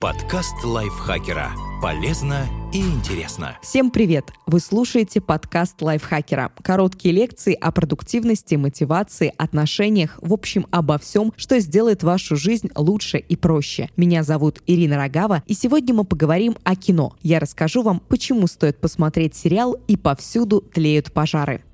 Подкаст лайфхакера. Полезно и интересно. Всем привет! Вы слушаете подкаст лайфхакера. Короткие лекции о продуктивности, мотивации, отношениях, в общем, обо всем, что сделает вашу жизнь лучше и проще. Меня зовут Ирина Рогава, и сегодня мы поговорим о кино. Я расскажу вам, почему стоит посмотреть сериал «И повсюду тлеют пожары».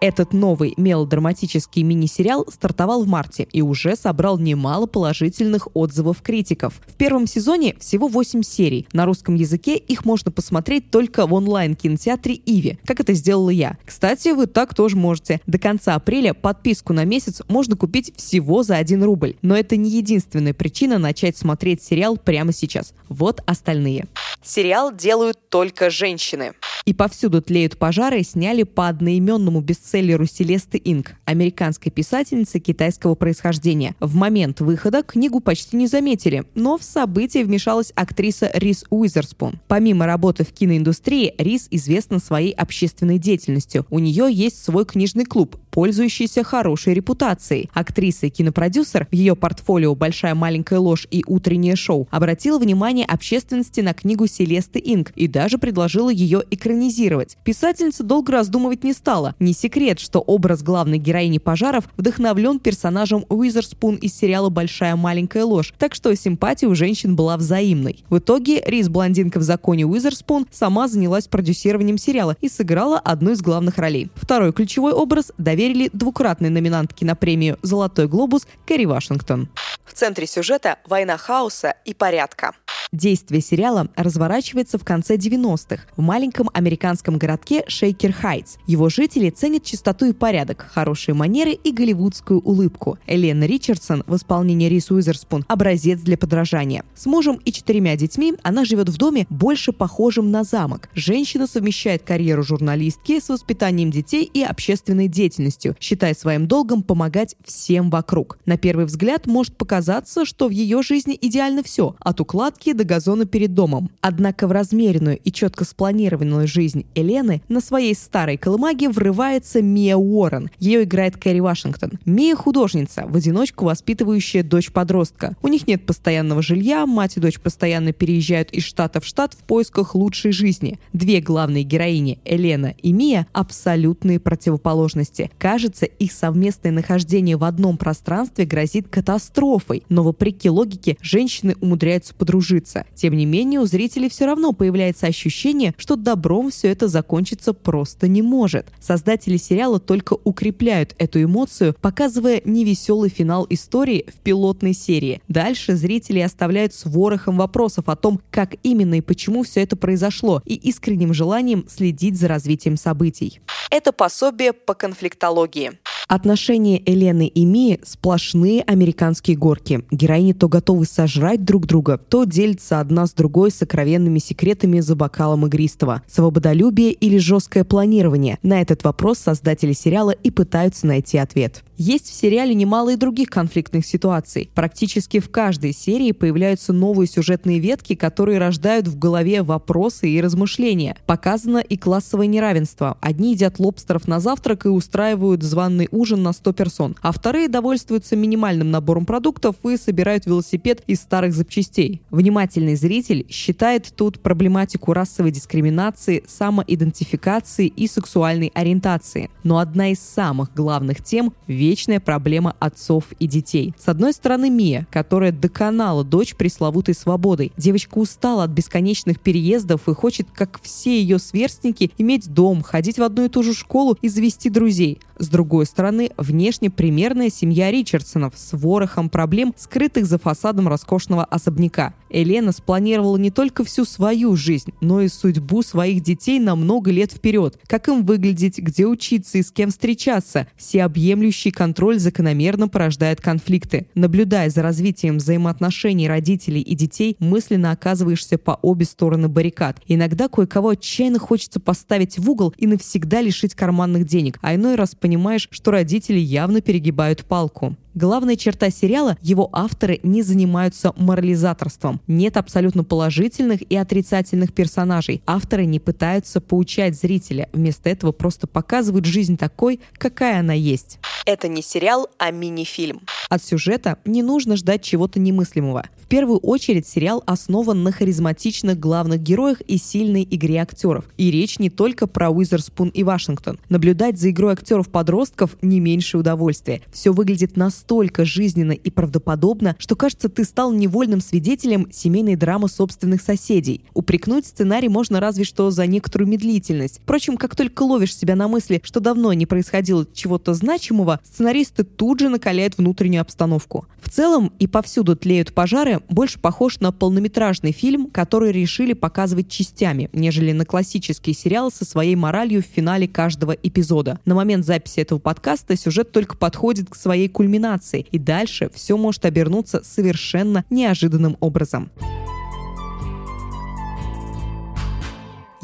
Этот новый мелодраматический мини-сериал стартовал в марте и уже собрал немало положительных отзывов критиков. В первом сезоне всего 8 серий. На русском языке их можно посмотреть только в онлайн-кинотеатре Иви, как это сделала я. Кстати, вы так тоже можете. До конца апреля подписку на месяц можно купить всего за 1 рубль. Но это не единственная причина начать смотреть сериал прямо сейчас. Вот остальные. Сериал делают только женщины. И повсюду тлеют пожары сняли по одноименному бестселлеру Селесты Инг, американской писательницы китайского происхождения. В момент выхода книгу почти не заметили, но в события вмешалась актриса Рис Уизерспун. Помимо работы в киноиндустрии, Рис известна своей общественной деятельностью. У нее есть свой книжный клуб, пользующийся хорошей репутацией. Актриса и кинопродюсер в ее портфолио «Большая маленькая ложь» и «Утреннее шоу» обратила внимание общественности на книгу Селесты Инг и даже предложила ее экранизировать. Писательница долго раздумывать не стала. Не секрет, что образ главной героини пожаров вдохновлен персонажем Уизерспун из сериала «Большая маленькая ложь», так что симпатия у женщин была взаимной. В итоге Рис Блондинка в законе Уизерспун сама занялась продюсированием сериала и сыграла одну из главных ролей. Второй ключевой образ – доверили двукратной номинантке на премию «Золотой глобус» Кэрри Вашингтон. В центре сюжета – война хаоса и порядка. Действие сериала разворачивается в конце 90-х в маленьком американском городке Шейкер Хайтс. Его жители ценят чистоту и порядок, хорошие манеры и голливудскую улыбку. Элена Ричардсон в исполнении Рис Уизерспун – образец для подражания. С мужем и четырьмя детьми она живет в доме, больше похожем на замок. Женщина совмещает карьеру журналистки с воспитанием детей и общественной деятельностью, считая своим долгом помогать всем вокруг. На первый взгляд может показаться, что в ее жизни идеально все – от укладки до газона перед домом. Однако в размеренную и четко спланированную жизнь Елены на своей старой колымаге врывается Мия Уоррен. Ее играет Кэрри Вашингтон. Мия художница, в одиночку воспитывающая дочь-подростка. У них нет постоянного жилья, мать и дочь постоянно переезжают из штата в штат в поисках лучшей жизни. Две главные героини, Елена и Мия, абсолютные противоположности. Кажется, их совместное нахождение в одном пространстве грозит катастрофой, но вопреки логике женщины умудряются подружиться закончится. Тем не менее, у зрителей все равно появляется ощущение, что добром все это закончиться просто не может. Создатели сериала только укрепляют эту эмоцию, показывая невеселый финал истории в пилотной серии. Дальше зрители оставляют с ворохом вопросов о том, как именно и почему все это произошло, и искренним желанием следить за развитием событий. Это пособие по конфликтологии. Отношения Елены и Мии – сплошные американские горки. Героини то готовы сожрать друг друга, то делятся одна с другой сокровенными секретами за бокалом игристого. Свободолюбие или жесткое планирование? На этот вопрос создатели сериала и пытаются найти ответ. Есть в сериале немало и других конфликтных ситуаций. Практически в каждой серии появляются новые сюжетные ветки, которые рождают в голове вопросы и размышления. Показано и классовое неравенство. Одни едят лобстеров на завтрак и устраивают званный ужин на 100 персон, а вторые довольствуются минимальным набором продуктов и собирают велосипед из старых запчастей. Внимательный зритель считает тут проблематику расовой дискриминации, самоидентификации и сексуальной ориентации. Но одна из самых главных тем – вечная проблема отцов и детей. С одной стороны, Мия, которая доконала дочь пресловутой свободой. Девочка устала от бесконечных переездов и хочет, как все ее сверстники, иметь дом, ходить в одну и ту же школу и завести друзей. С другой стороны, внешне примерная семья Ричардсонов с ворохом проблем, скрытых за фасадом роскошного особняка. Елена спланировала не только всю свою жизнь, но и судьбу своих детей на много лет вперед. Как им выглядеть, где учиться и с кем встречаться. Всеобъемлющий контроль закономерно порождает конфликты. Наблюдая за развитием взаимоотношений родителей и детей, мысленно оказываешься по обе стороны баррикад. Иногда кое-кого отчаянно хочется поставить в угол и навсегда лишить карманных денег, а иной раз понимаешь, что родители явно перегибают палку. Главная черта сериала – его авторы не занимаются морализаторством. Нет абсолютно положительных и отрицательных персонажей. Авторы не пытаются поучать зрителя. Вместо этого просто показывают жизнь такой, какая она есть. Это не сериал, а мини-фильм. От сюжета не нужно ждать чего-то немыслимого. В первую очередь сериал основан на харизматичных главных героях и сильной игре актеров. И речь не только про Уизерспун и Вашингтон. Наблюдать за игрой актеров-подростков не меньше удовольствия. Все выглядит настолько жизненно и правдоподобно, что кажется, ты стал невольным свидетелем семейной драмы собственных соседей. Упрекнуть сценарий можно разве что за некоторую медлительность. Впрочем, как только ловишь себя на мысли, что давно не происходило чего-то значимого, сценаристы тут же накаляют внутреннюю обстановку. В целом и повсюду тлеют пожары больше похож на полнометражный фильм, который решили показывать частями, нежели на классический сериал со своей моралью в финале каждого эпизода. На момент записи этого подкаста сюжет только подходит к своей кульминации, и дальше все может обернуться совершенно неожиданным образом.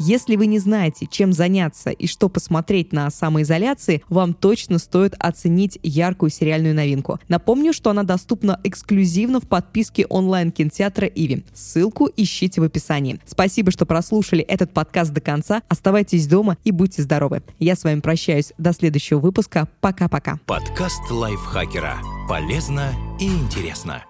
Если вы не знаете, чем заняться и что посмотреть на самоизоляции, вам точно стоит оценить яркую сериальную новинку. Напомню, что она доступна эксклюзивно в подписке онлайн-кинотеатра Иви. Ссылку ищите в описании. Спасибо, что прослушали этот подкаст до конца. Оставайтесь дома и будьте здоровы. Я с вами прощаюсь. До следующего выпуска. Пока-пока. Подкаст лайфхакера. Полезно и интересно.